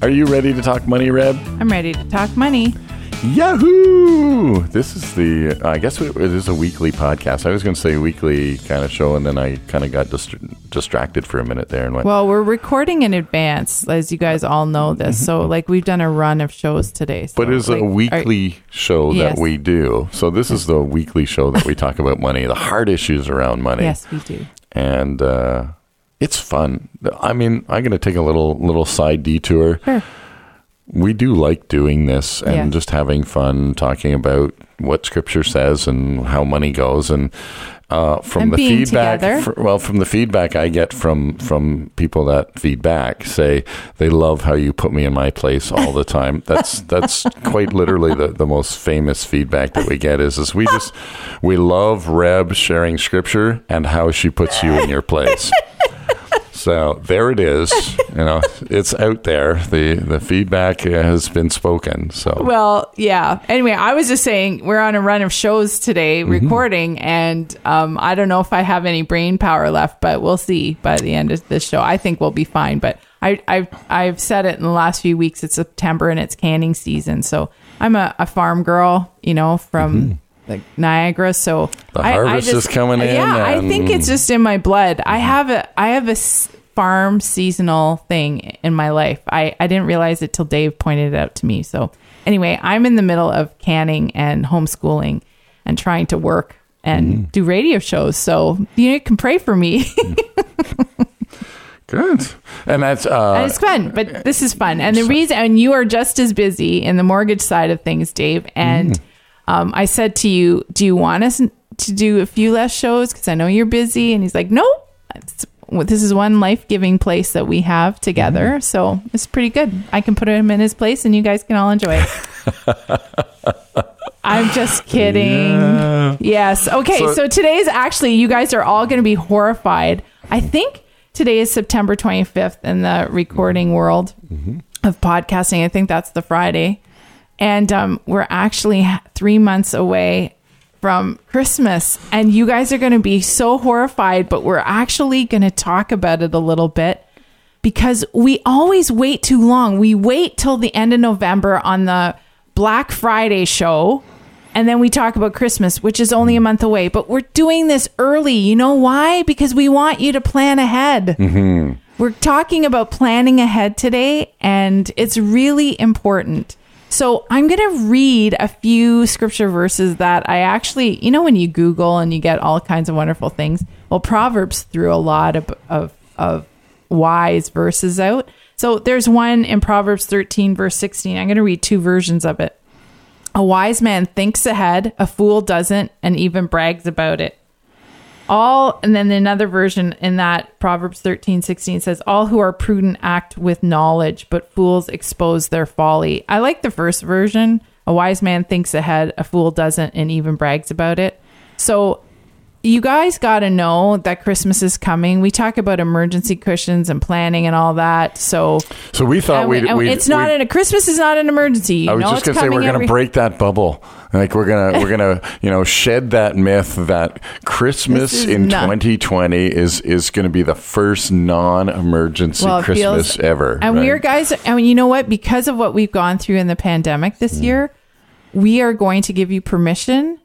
Are you ready to talk money, Reb? I'm ready to talk money. Yahoo! This is the, I guess it is a weekly podcast. I was going to say weekly kind of show, and then I kind of got dist- distracted for a minute there and went, Well, we're recording in advance, as you guys all know this. So, like, we've done a run of shows today. So, but it's like, a are- weekly show Yes. that we do. So this is the weekly show that we talk about money, the hard issues around money. yes, we do. and uh, it's fun. I mean, I'm going to take a little little side detour. Sure. We do like doing this and Yeah. just having fun talking about what Scripture says and how money goes, and uh, from And the feedback. fr- well, from the feedback I get from from people that feedback say they love how you put me in my place all the time. That's that's quite literally the, the most famous feedback that we get is is we just we love Reb sharing Scripture and how she puts you in your place. So there it is. You know, it's out there. the The feedback has been spoken. So Well, yeah. Anyway, I was just saying we're on a run of shows today Mm-hmm. recording, and um, I don't know if I have any brain power left, but we'll see by the end of this show. I think we'll be fine. But I, I've I've said it in the last few weeks. It's September and it's canning season, so I'm a, a farm girl, you know, from. Like Niagara, so Mm-hmm. The harvest is coming in Yeah, I think it's just in my blood. I have a I have a farm seasonal thing in my life. I I didn't realize it till Dave pointed it out to me. So anyway, I'm in the middle of canning and homeschooling and trying to work and Mm-hmm. do radio shows. So you can pray for me. good. And that's uh, and it's fun, but this is fun. And the reason, and you are just as busy in the mortgage side of things, Dave. And Mm. Um, I said to you, do you want us to do a few less shows? Because I know you're busy. And he's like, nope. This is one life giving place that we have together. Mm-hmm. So it's pretty good. I can put him in his place and you guys can all enjoy it. I'm just kidding. Yes. Okay. So- So, today's actually, you guys are all going to be horrified. I think today is September 25th in the recording world of podcasting. I think that's the Friday. And um, we're actually three months away from Christmas. And you guys are going to be so horrified, but we're actually going to talk about it a little bit because we always wait too long. We wait till the end of November on the Black Friday show. And then we talk about Christmas, which is only a month away. But we're doing this early. You know why? Because we want you to plan ahead. We're talking about planning ahead today, and it's really important. So I'm going to read a few scripture verses that I actually, you know, when you Google and you get all kinds of wonderful things. Well, Proverbs threw a lot of, of, of wise verses out. So there's one in Proverbs 13, verse 16. I'm going to read two versions of it. A wise man thinks ahead, a fool doesn't, and even brags about it. All, and then another version in that Proverbs 13, 16 says, All who are prudent act with knowledge, but fools expose their folly. I like the first version. A wise man thinks ahead, a fool doesn't, and even brags about it. So you guys got to know that Christmas is coming. We talk about emergency cushions and planning and all that. So so we thought we- it's not an, a Christmas is not an emergency. You I was just it's gonna say we're gonna every- break that bubble. Like we're gonna we're gonna you know shed that myth that Christmas in not- 2020 is is going to be the first non-emergency Well, Christmas feels- ever. And right? we're guys, I mean, you know what? Because of what we've gone through in the pandemic Mm. this year, we are going to give you permission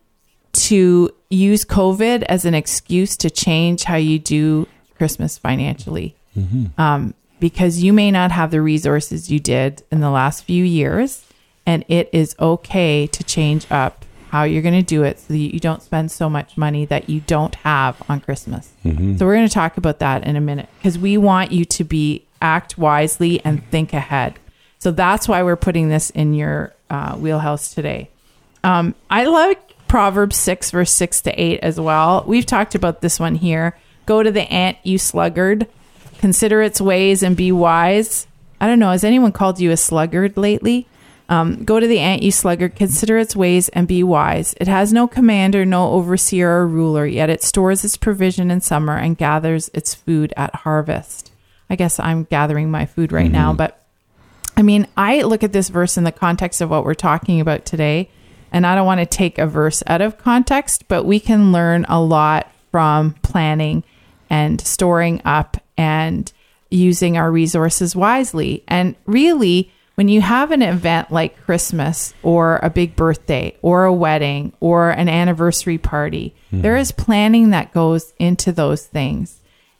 to use COVID as an excuse to change how you do Christmas financially. Mm-hmm. Um, because you may not have the resources you did in the last few years, and it is okay to change up how you're going to do it so that you don't spend so much money that you don't have on Christmas. So we're going to talk about that in a minute because we want you to be act wisely and think ahead. So that's why we're putting this in your uh, wheelhouse today. Um, I like Proverbs 6, verse 6 to 8 as well. We've talked about this one here. Go to the ant, you sluggard, consider its ways and be wise. I don't know. Has anyone called you a sluggard lately? Um, go to the ant, you sluggard. Consider its ways and be wise. It has no commander, no overseer or ruler, yet it stores its provision in summer and gathers its food at harvest. I guess I'm gathering my food right now, but I mean, I look at this verse in the context of what we're talking about today, and I don't want to take a verse out of context, but we can learn a lot from planning and storing up and using our resources wisely. And really, when you have an event like Christmas or a big birthday or a wedding or an anniversary party, hmm. there is planning that goes into those things.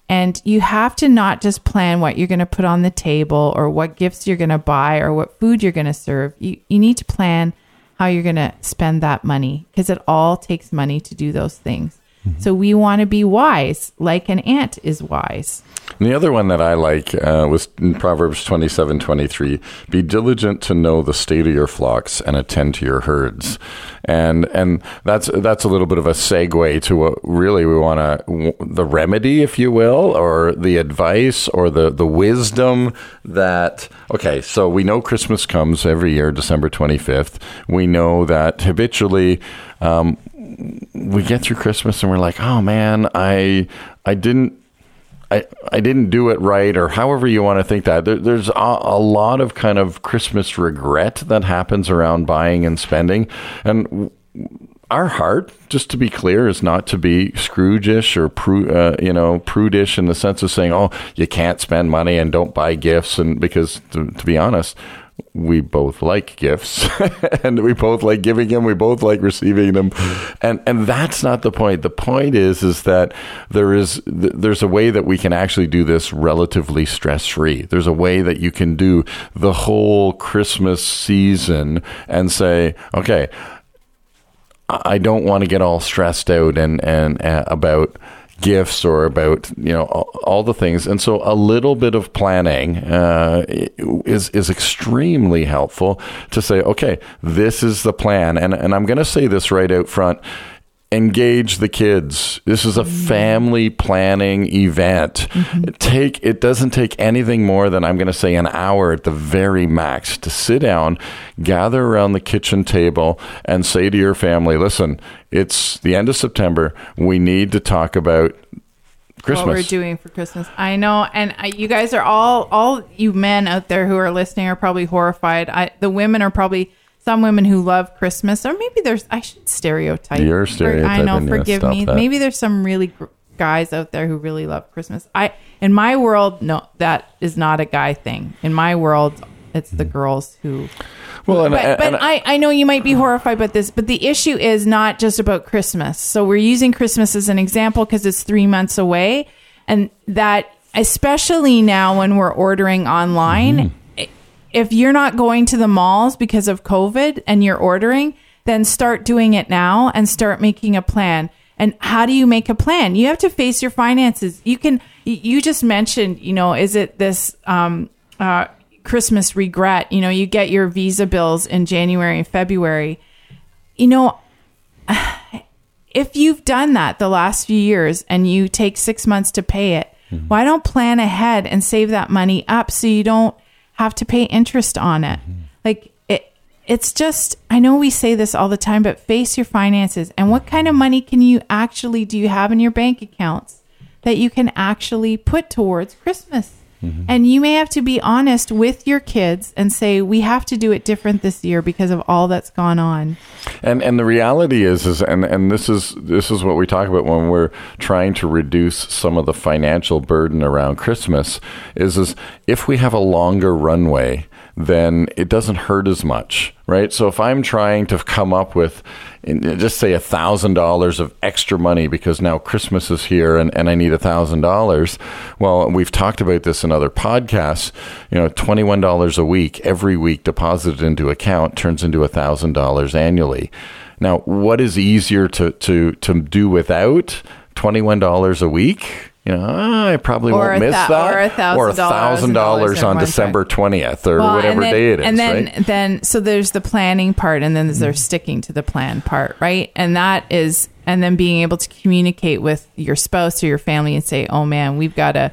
And you have to not just plan what you're going to put on the table or what gifts you're going to buy or what food you're going to serve. You, you need to plan how you're going to spend that money because it all takes money to do those things. Mm-hmm. So we want to be wise, like an ant is wise. And the other one that I like uh, was in Proverbs twenty seven twenty three. Be diligent to know the state of your flocks and attend to your herds. And and that's that's a little bit of a segue to what really we want to the remedy, if you will, or the advice or the the wisdom that okay. So we know Christmas comes every year, December twenty fifth. We know that habitually. Um, we get through Christmas and we're like, oh man, I I didn't I, I didn't do it right, or however you want to think that. There, there's a, a lot of kind of Christmas regret that happens around buying and spending. And our heart, just to be clear, is not to be Scroogish or pru- uh, you know prudish in the sense of saying, "Oh, you can't spend money and don't buy gifts," and because to, to be honest, we both like gifts and we both like giving them we both like receiving them. And and that's not the point. The point is is that there is there's a way that we can actually do this relatively stress free there's a way that you can do the whole christmas season and say okay I don't want to get all stressed out and and uh, about gifts or about you know all, all, the things. And so a little bit of planning uh, is is extremely helpful to say okay this is the plan. And and I'm going to say this right out front engage the kids. This is a family planning event. Mm-hmm. Take it doesn't take anything more than I'm going to say an hour at the very max to sit down, gather around the kitchen table and say to your family, "Listen, it's the end of September. We need to talk about Christmas. What we're doing for Christmas. I know, and I, you guys are all all you men out there who are listening are probably horrified. I, the women are probably some women who love Christmas, or maybe there's I should stereotype. You're stereotyping. I know. Forgive me. That. Maybe there's some really gr- guys out there who really love Christmas. I in my world, no, that is not a guy thing. In my world, it's the girls who. Well, and, but, and, but and I, I know you might be horrified by this, but the issue is not just about Christmas. So we're using Christmas as an example because it's three months away, and that especially now when we're ordering online. Mm-hmm. If you're not going to the malls because of COVID and you're ordering, then start doing it now and start making a plan. And how do you make a plan? You have to face your finances. You can. You just mentioned, you know, is it this um, uh, Christmas regret? You know, you get your visa bills in January and February. You know, if you've done that the last few years and you take six months to pay it, mm-hmm. why don't plan ahead and save that money up so you don't have to pay interest on it? Mm-hmm. Like it, it's just. I know we say this all the time, but face your finances and what kind of money can you actually do you have in your bank accounts that you can actually put towards Christmas? Mm-hmm. And you may have to be honest with your kids and say, we have to do it different this year because of all that's gone on. And and the reality is is and, and this is this is what we talk about when we're trying to reduce some of the financial burden around Christmas is is if we have a longer runway, then it doesn't hurt as much, right? So if I'm trying to come up with just say a thousand dollars of extra money because now Christmas is here and, and I need a thousand dollars. Well, we've talked about this in other podcasts. You know, twenty one dollars a week every week deposited into account turns into a thousand dollars annually. Now, what is easier to to to do without twenty one dollars a week? You know, oh, I probably Or won't miss thou- that. or a thousand or a dollars thousand dollars on December twentieth or Well, whatever then, day it is. And then, right? then, so there's the planning part, and then Mm-hmm. there's sticking to the plan part, right? And that is, and then being able to communicate with your spouse or your family and say, "Oh man, we've got to,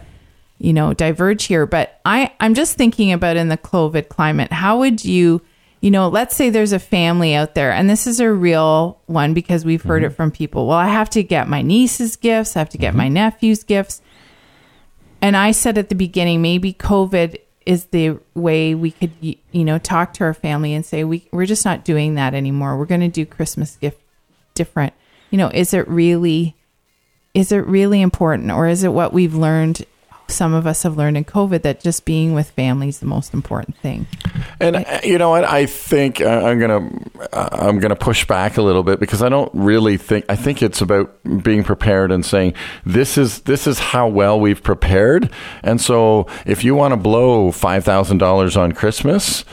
you know, diverge here. But I, I'm just thinking about in the COVID climate, how would you, you know, let's say there's a family out there, and this is a real one because we've heard it mm-hmm. from people. Well, I have to get my niece's gifts, I have to get my mm-hmm. nephew's gifts. And I said at the beginning, maybe COVID is the way we could, you know, talk to our family and say, we, we're just not doing that anymore. We're going to do Christmas gift different. You know, is it really, is it really important or is it what we've learned? Some of us have learned in COVID that just being with family is the most important thing. And uh, you know what? I think uh, I'm gonna uh, I'm gonna push back a little bit because I don't really think I think it's about being prepared and saying this is this is how well we've prepared. And so if you want to blow five thousand dollars on Christmas.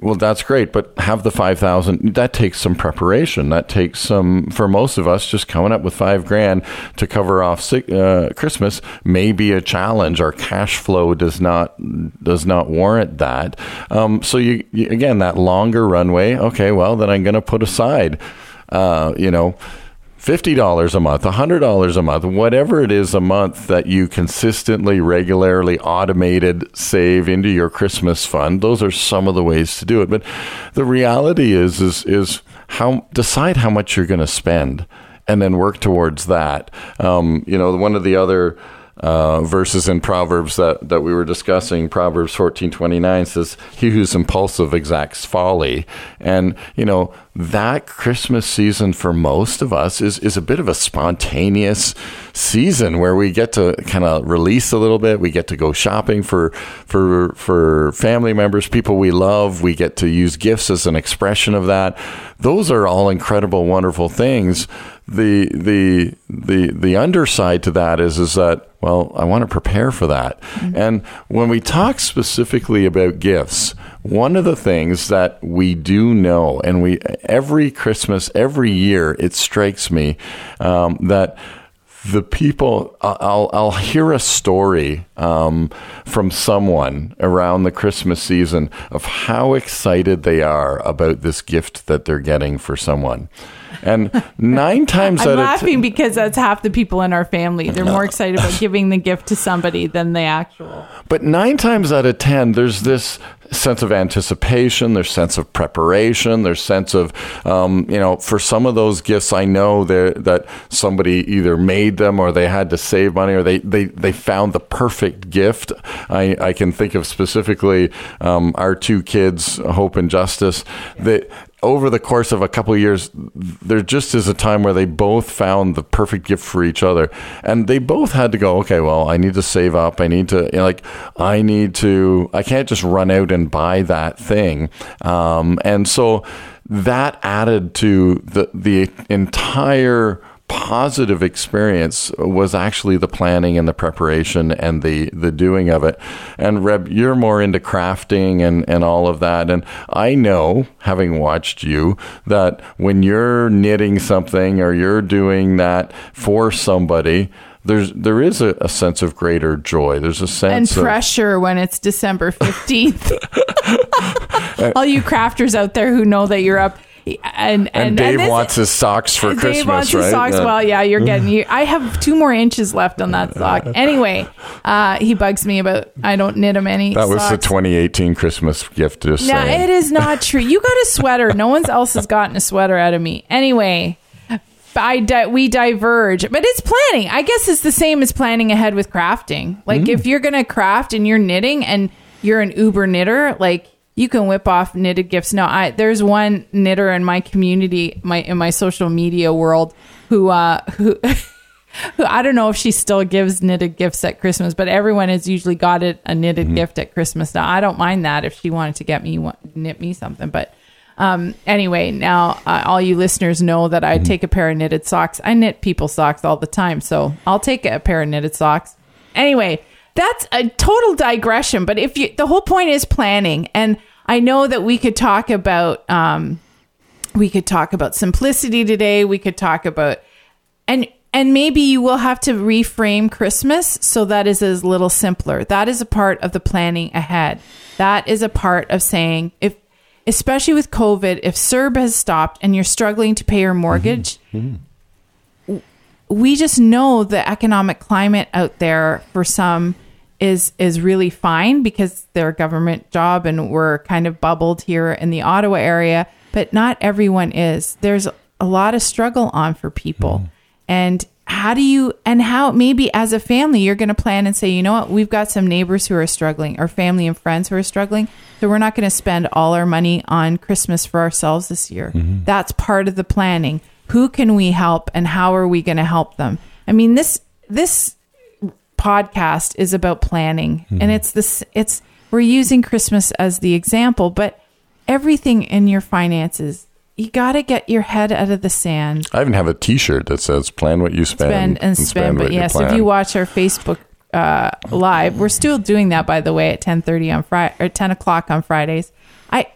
Well, that's great, but have the five thousand. That takes some preparation. That takes some for most of us. Just coming up with five grand to cover off uh, Christmas may be a challenge. Our cash flow does not does not warrant that. Um, so you, you again that longer runway. Okay, well then I'm going to put aside, uh, you know. $50 a month, $100 a month, whatever it is a month that you consistently, regularly, automated save into your Christmas fund. Those are some of the ways to do it. But the reality is, is, is how decide how much you're going to spend and then work towards that. Um, you know, one of the other uh, verses in Proverbs that, that we were discussing, Proverbs fourteen twenty nine says, "He who's impulsive exacts folly," and you know that Christmas season for most of us is is a bit of a spontaneous season where we get to kind of release a little bit. We get to go shopping for for for family members, people we love. We get to use gifts as an expression of that. Those are all incredible, wonderful things the the the the underside to that is is that well I want to prepare for that and when we talk specifically about gifts one of the things that we do know and we every Christmas every year it strikes me um, that the people I'll I'll hear a story um, from someone around the Christmas season of how excited they are about this gift that they're getting for someone. And nine times I'm out of laughing because that's half the people in our family. They're more excited about giving the gift to somebody than the actual. but nine times out of ten, there's this sense of anticipation, there's sense of preparation, there's sense of, um, you know, for some of those gifts, I know that that somebody either made them or they had to save money or they they, they found the perfect gift. I, I can think of specifically um, our two kids, Hope and Justice. That over the course of a couple of years, there just is a time where they both found the perfect gift for each other, and they both had to go. Okay, well, I need to save up. I need to, you know, like, I need to. I can't just run out and buy that thing. Um, and so that added to the the entire positive experience was actually the planning and the preparation and the the doing of it. And Reb, you're more into crafting and and all of that. And I know, having watched you, that when you're knitting something or you're doing that for somebody. There's there is a, a sense of greater joy. There's a And sense of pressure when it's December 15th. All you crafters out there who know that you're up. And, and, and Dave this- wants his socks for Dave Christmas, wants right? his socks. Yeah. Well, yeah, you're getting you. I have two more inches left on that sock. Anyway, uh, he bugs me about I don't knit him any. that was the 2018 Christmas gift. Just No, saying. it is not true. You got a sweater. No one else has gotten a sweater out of me. Anyway, I di- we diverge, but it's planning. I guess it's the same as planning ahead with crafting. Like Mm. if you're gonna craft and you're knitting and you're an Uber knitter, like you can whip off knitted gifts. No, I there's one knitter in my community, my in my social media world, who uh who. who I don't know if she still gives knitted gifts at Christmas, but everyone has usually got it a knitted Mm-hmm. gift at Christmas. Now I don't mind that if she wanted to get me knit me something, but um, anyway, now uh, all you listeners know that Mm-hmm. I take a pair of knitted socks. I knit people socks all the time, so I'll take a pair of knitted socks. Anyway, that's a total digression, but if you the whole point is planning, and I know that we could talk about um, we could talk about simplicity today. We could talk about and and maybe you will have to reframe Christmas so that is a little simpler. That is a part of the planning ahead. That is a part of saying if especially with COVID, if CERB has stopped and you're struggling to pay your mortgage, we just know the economic climate out there for some is is really fine because they're a government job and we're kind of bubbled here in the Ottawa area, but not everyone is. There's a lot of struggle on for people. Hmm. And how do you and how maybe as a family you're going to plan and say, you know what, we've got some neighbors who are struggling, or family and friends who are struggling, so we're not going to spend all our money on Christmas for ourselves this year. Mm-hmm. That's part of the planning. Who can we help and how are we going to help them? I mean, this this podcast is about planning. And it's this it's we're using christmas as the example but everything in your finances you got to get your head out of the sand. I even have a T-shirt that says "Plan what you spend, spend and spend, what but yes if plan." you watch our facebook uh, live we're still doing that by the way at 10.30 on friday or 10 o'clock on fridays. I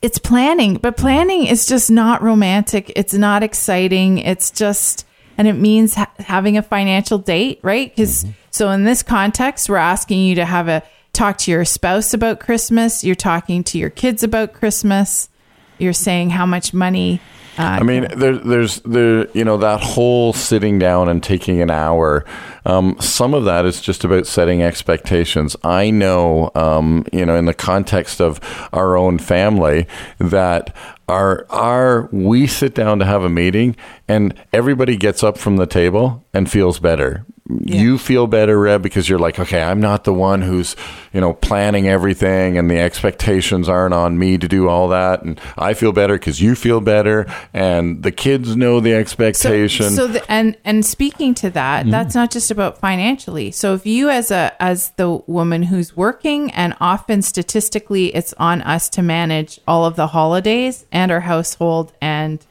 it's planning but planning is just not romantic. It's not exciting. It's just and it means ha- having a financial date right because so in this context we're asking you to have a talk to your spouse about christmas you're talking to your kids about christmas you're saying how much money uh, I mean, there, there's there, you know, that whole sitting down and taking an hour. Um, some of that is just about setting expectations. I know, um, you know, in the context of our own family, that our our we sit down to have a meeting, and everybody gets up from the table and feels better. You feel better, Reb, because you're like, okay, I'm not the one who's, you know, planning everything, and the expectations aren't on me to do all that, and I feel better because you feel better, and the kids know the So, expectation. so the, and and speaking to that, Mm-hmm. that's not just about financially. So if you as a as the woman who's working, and often statistically, it's on us to manage all of the holidays and our household, and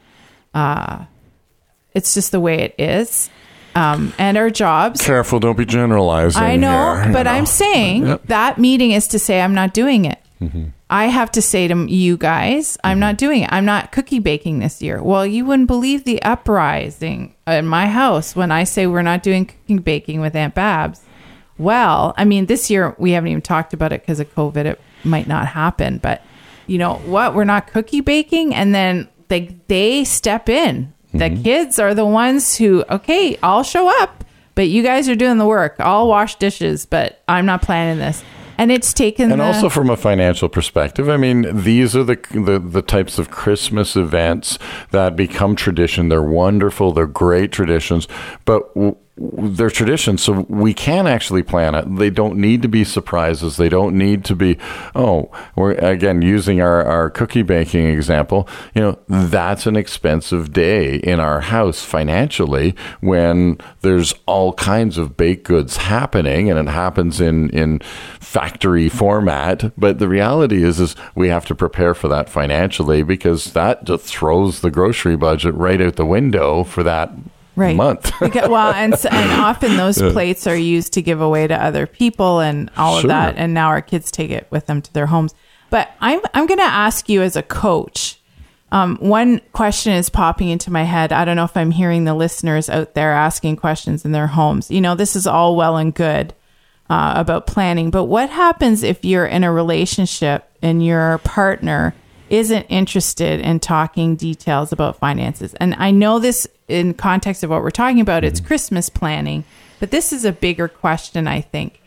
uh, it's just the way it is, um, and our jobs. Careful, don't be generalizing. I know, here, but know. I'm saying Yep. that meeting is to say I'm not doing it. Mm-hmm. I have to say to you guys, I'm not doing it. I'm not cookie baking this year. Well, you wouldn't believe the uprising in my house when I say we're not doing cooking baking with Aunt Babs. Well, I mean, this year we haven't even talked about it because of COVID. It might not happen, but you know what? We're not cookie baking, and then they they step in. The mm-hmm. kids are the ones who, okay, I'll show up, but you guys are doing the work. I'll wash dishes, but I'm not planning this. And it's taken And the, also from a financial perspective, I mean, these are the, the the types of Christmas events that become tradition. They're wonderful. They're great traditions, but. W- they're traditions, so we can actually plan it. They don't need to be surprises. They don't need to be, oh, we're again using our, our cookie baking example. You know, that's an expensive day in our house financially when there's all kinds of baked goods happening and it happens in, in factory format. But the reality is, is we have to prepare for that financially because that just throws the grocery budget right out the window for that right. month. Because- well, and and often those plates are used to give away to other people and all Sure. of that. And now our kids take it with them to their homes. But I'm I'm going to ask you as a coach. Um, one question is popping into my head. I don't know if I'm hearing the listeners out there asking questions in their homes. You know, this is all well and good uh, about planning, but what happens if you're in a relationship and your partner isn't interested in talking details about finances? And I know this in context of what we're talking about, it's mm-hmm. Christmas planning, but this is a bigger question, I think.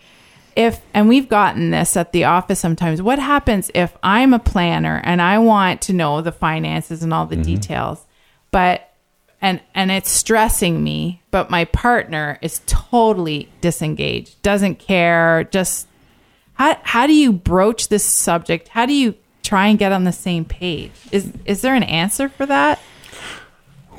If and we've gotten this at the office sometimes what happens if i'm a planner and i want to know the finances and all the mm-hmm. details but and and it's stressing me but my partner is totally disengaged doesn't care just how how do you broach this subject? How do you try and get on the same page is is there an answer for that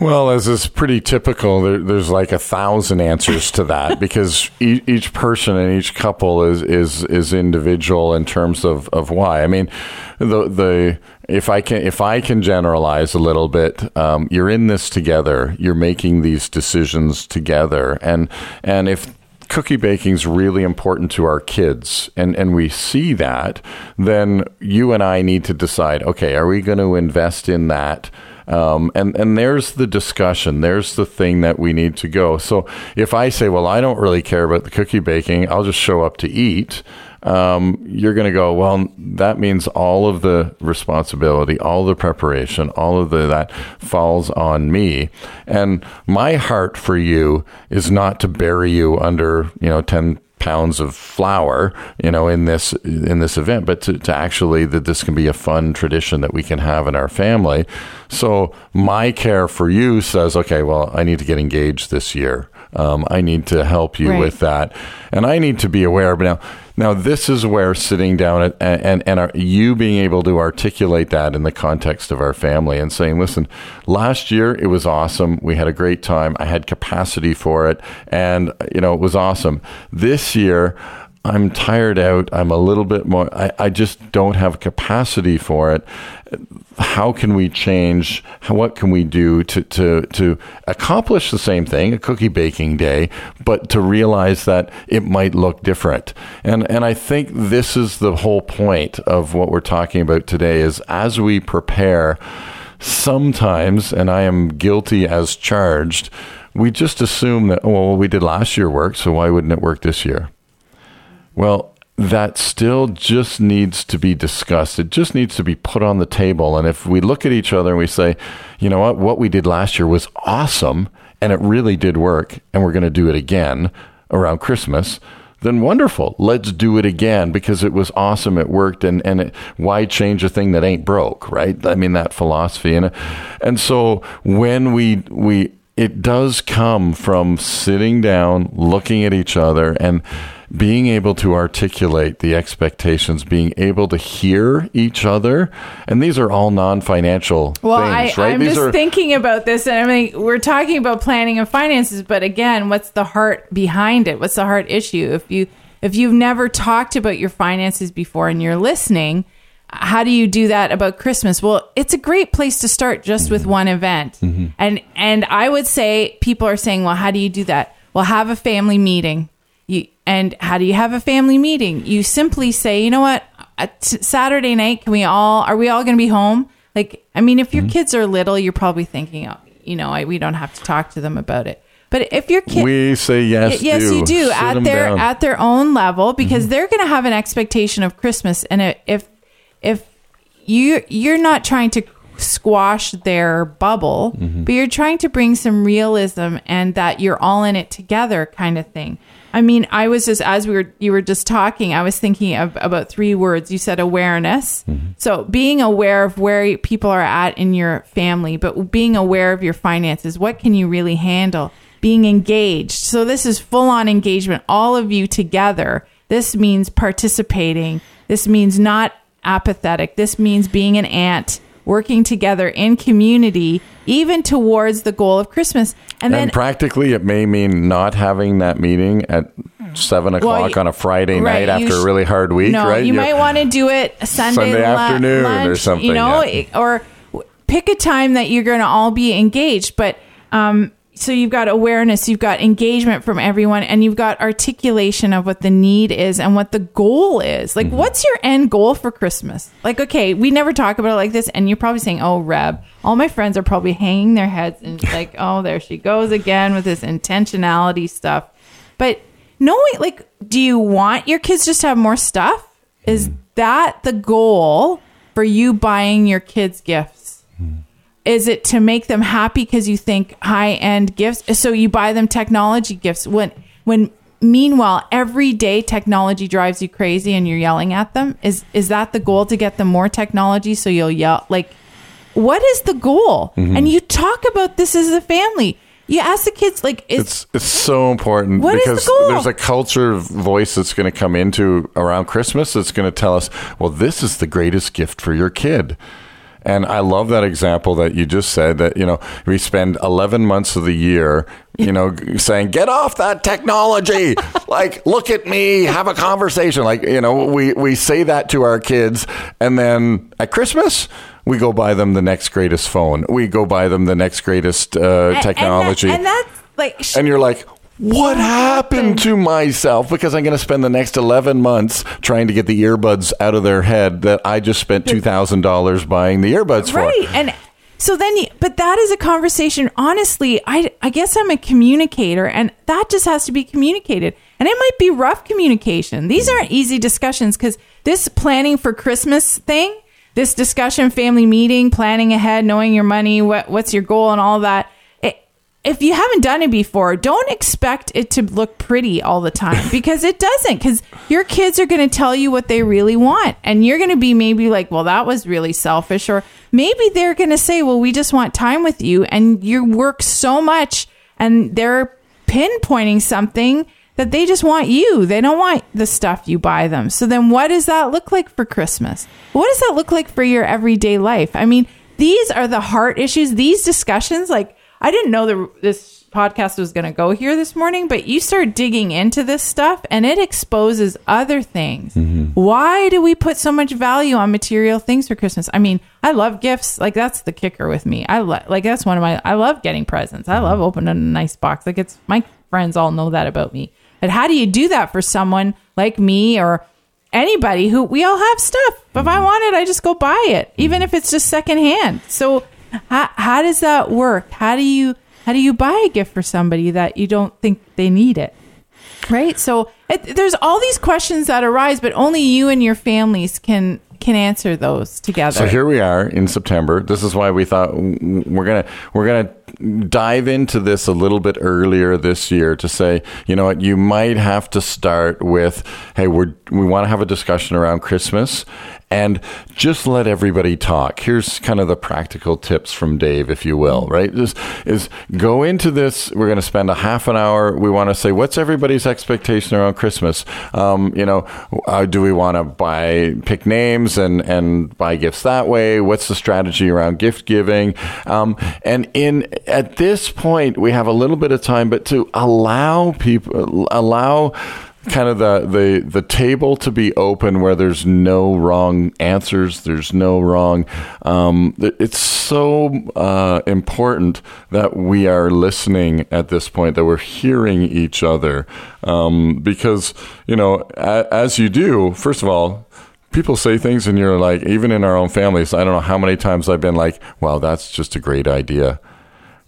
Well, as is pretty typical, there, there's like a thousand answers to that because e- each person and each couple is, is is individual in terms of, of why. I mean, the the if I can if I can generalize a little bit, um, you're in this together. You're making these decisions together, and and if cookie baking is really important to our kids and, and we see that, then you and I need to decide, okay, are we going to invest in that? Um, and, and there's the discussion. There's the thing that we need to go. So if I say, well, I don't really care about the cookie baking, I'll just show up to eat. Um, you're going to go, well, that means all of the responsibility, all the preparation, all of the, that falls on me. And my heart for you is not to bury you under, you know, 10, pounds of flour, you know, in this in this event, but to, to actually that this can be a fun tradition that we can have in our family. So my care for you says, okay, well, I need to get engaged this year. Um, I need to help you Right. with that, and I need to be aware. But now, now this is where sitting down at, and and are you being able to articulate that in the context of our family and saying, listen, last year it was awesome. We had a great time. I had capacity for it, and you know it was awesome. This year. I'm tired out. I'm a little bit more, I, I just don't have capacity for it. How can we change? How, what can we do to, to, to accomplish the same thing, a cookie baking day, but to realize that it might look different? And, and I think this is the whole point of what we're talking about today is as we prepare, sometimes, and I am guilty as charged, we just assume that, oh, well, we did last year work, so why wouldn't it work this year? Well, that still just needs to be discussed. It just needs to be put on the table. And if we look at each other and we say, you know what, what we did last year was awesome and it really did work, and we're going to do it again around Christmas, then wonderful. Let's do it again because it was awesome. It worked. And, and it, why change a thing that ain't broke, right? I mean, that philosophy. And, and so when we, we, it does come from sitting down, looking at each other, and being able to articulate the expectations, being able to hear each other. And these are all non financial Well, things, I, right? I'm these just are, thinking about this, and I mean, we're talking about planning and finances, but again, what's the heart behind it? What's the heart issue? If you if you've never talked about your finances before and you're listening, how do you do that about Christmas? Well, it's a great place to start just with mm-hmm. one event, mm-hmm. and and I would say people are saying, well, how do you do that? Well, have a family meeting. You, and how do you have a family meeting? You simply say, you know what, uh, t- Saturday night, can we all, are we all going to be home? Like, I mean, if your mm-hmm. kids are little, you're probably thinking, oh, you know, I, we don't have to talk to them about it. But if your kid, we say yes. Y- yes, do. you do Sit at their down. at their own level because mm-hmm. they're going to have an expectation of Christmas, and if if you you're not trying to squash their bubble, mm-hmm. but you're trying to bring some realism and that you're all in it together, kind of thing. I mean, I was just as we were you were just talking, I was thinking of about three words. You said awareness. Mm-hmm. So being aware of where people are at in your family, but being aware of your finances. What can you really handle? Being engaged. So this is full on engagement, all of you together. This means participating. This means not apathetic. This means being an ant, working together in community, even towards the goal of Christmas. And, And then practically, it may mean not having that meeting at seven o'clock y- on a Friday right, night after a really hard week, no, right? you You're- might want to do it Sunday, Sunday afternoon or something, You know, yeah. or pick a time that you're going to all be engaged. But um, so you've got awareness, you've got engagement from everyone, and you've got articulation of what the need is and what the goal is. Mm-hmm. Like, what's your end goal for Christmas? Like, okay, we never talk about it like this, and you're probably saying, "Oh, Reb." All my friends are probably hanging their heads and like, "Oh, there she goes again with this intentionality stuff." But knowing, like, do you want your kids just to have more stuff? Is that the goal for you buying your kids gifts? Is it to make them happy because you think high end gifts? So you buy them technology gifts when when meanwhile every day technology drives you crazy and you're yelling at them. Is is that the goal to get them more technology so you'll yell like what is the goal? Mm-hmm. And you talk about this as a family. You ask the kids like is It's it's so important the because goal? there's a culture voice that's going to come into around Christmas that's going to tell us, well, this is the greatest gift for your kid. And I love that example that you just said that, you know, we spend 11 months of the year, you know, saying, get off that technology. like, look at me, have a conversation. Like, you know, we, we say that to our kids. And then at Christmas, we go buy them the next greatest phone. We go buy them the next greatest uh, and- and that- technology And, that's like and you're like, what happened to myself? Because I'm going to spend the next 11 months trying to get the earbuds out of their head that I just spent $2,000 buying the earbuds for. right and so then you, but that is a conversation honestly i i guess i'm a communicator and that just has to be communicated and it might be rough communication these aren't easy discussions because this planning for christmas thing this discussion family meeting planning ahead knowing your money what what's your goal and all that if you haven't done it before, don't expect it to look pretty all the time because it doesn't. Because your kids are going to tell you what they really want. And you're going to be maybe like, well, that was really selfish. Or maybe they're going to say, well, we just want time with you. And you work so much and they're pinpointing something that they just want you. They don't want the stuff you buy them. So then what does that look like for Christmas? What does that look like for your everyday life? I mean, these are the heart issues, these discussions like I didn't know the, this podcast was going to go here this morning, but you start digging into this stuff and it exposes other things. Mm-hmm. Why do we put so much value on material things for Christmas? I mean, I love gifts. Like that's the kicker with me. I lo- like that's one of my I love getting presents. I love mm-hmm. opening a nice box. Like it's my friends all know that about me. But how do you do that for someone like me or anybody who we all have stuff. If I mm-hmm. want it, I just go buy it, even if it's just secondhand. So how, how does that work? How do you how do you buy a gift for somebody that you don't think they need it? Right? So it, there's all these questions that arise, but only you and your families can can answer those together. So here we are in September. This is why we thought we're gonna we're gonna dive into this a little bit earlier this year to say, you know what, you might have to start with, hey, we're we want to have a discussion around Christmas and just let everybody talk. Here's kind of the practical tips from Dave, if you will, right? Just is go into this. We're going to spend a half an hour. We want to say, what's everybody's expectation around Christmas? Um, you know, uh, do we want to buy, pick names and, and buy gifts that way? What's the strategy around gift giving? Um, and in, at this point, we have a little bit of time, but to allow people, allow, kind of the, the the table to be open where there's no wrong answers there's no wrong um, it's so uh, important that we are listening at this point that we're hearing each other. Um, because you know a, as you do first of all people say things and you're like even in our own families i don't know how many times i've been like wow that's just a great idea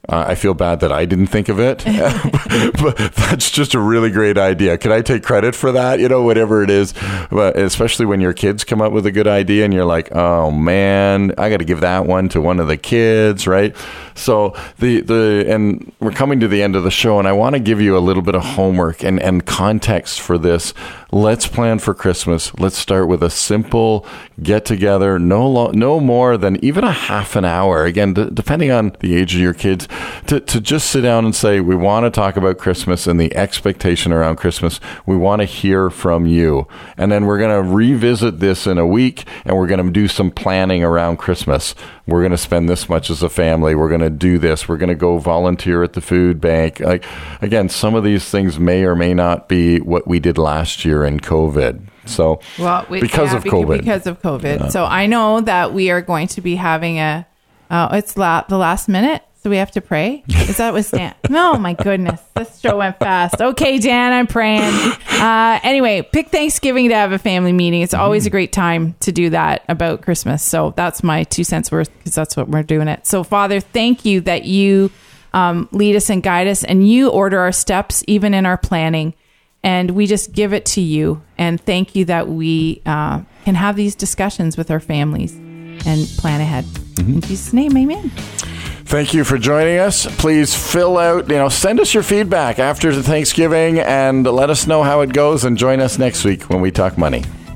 uh, I feel bad that I didn't think of it, but that's just a really great idea. Can I take credit for that? You know, whatever it is, but especially when your kids come up with a good idea and you're like, oh man, I got to give that one to one of the kids, right? So the the and we're coming to the end of the show, and I want to give you a little bit of homework and and context for this. Let's plan for Christmas. Let's start with a simple get together, no lo- no more than even a half an hour. Again, d- depending on the age of your kids, to to just sit down and say we want to talk about Christmas and the expectation around Christmas. We want to hear from you, and then we're going to revisit this in a week, and we're going to do some planning around Christmas. We're going to spend this much as a family. We're going to do this. We're going to go volunteer at the food bank. Like again, some of these things may or may not be what we did last year in COVID. So Well, we, because yeah, of COVID, Because of COVID. So I know that we are going to be having a. Uh, it's la- the last minute, so we have to pray. Is that what Dan? no, my goodness, this show went fast. Okay, Dan, I'm praying. Uh, anyway, pick Thanksgiving to have a family meeting. It's always a great time to do that about Christmas. So that's my two cents worth because that's what we're doing it. So Father, thank you that you um, lead us and guide us, and you order our steps even in our planning and we just give it to you and thank you that we uh, can have these discussions with our families and plan ahead in jesus name amen Thank you for joining us. Please fill out, you know, send us your feedback after the Thanksgiving and let us know how it goes and join us next week when we talk money.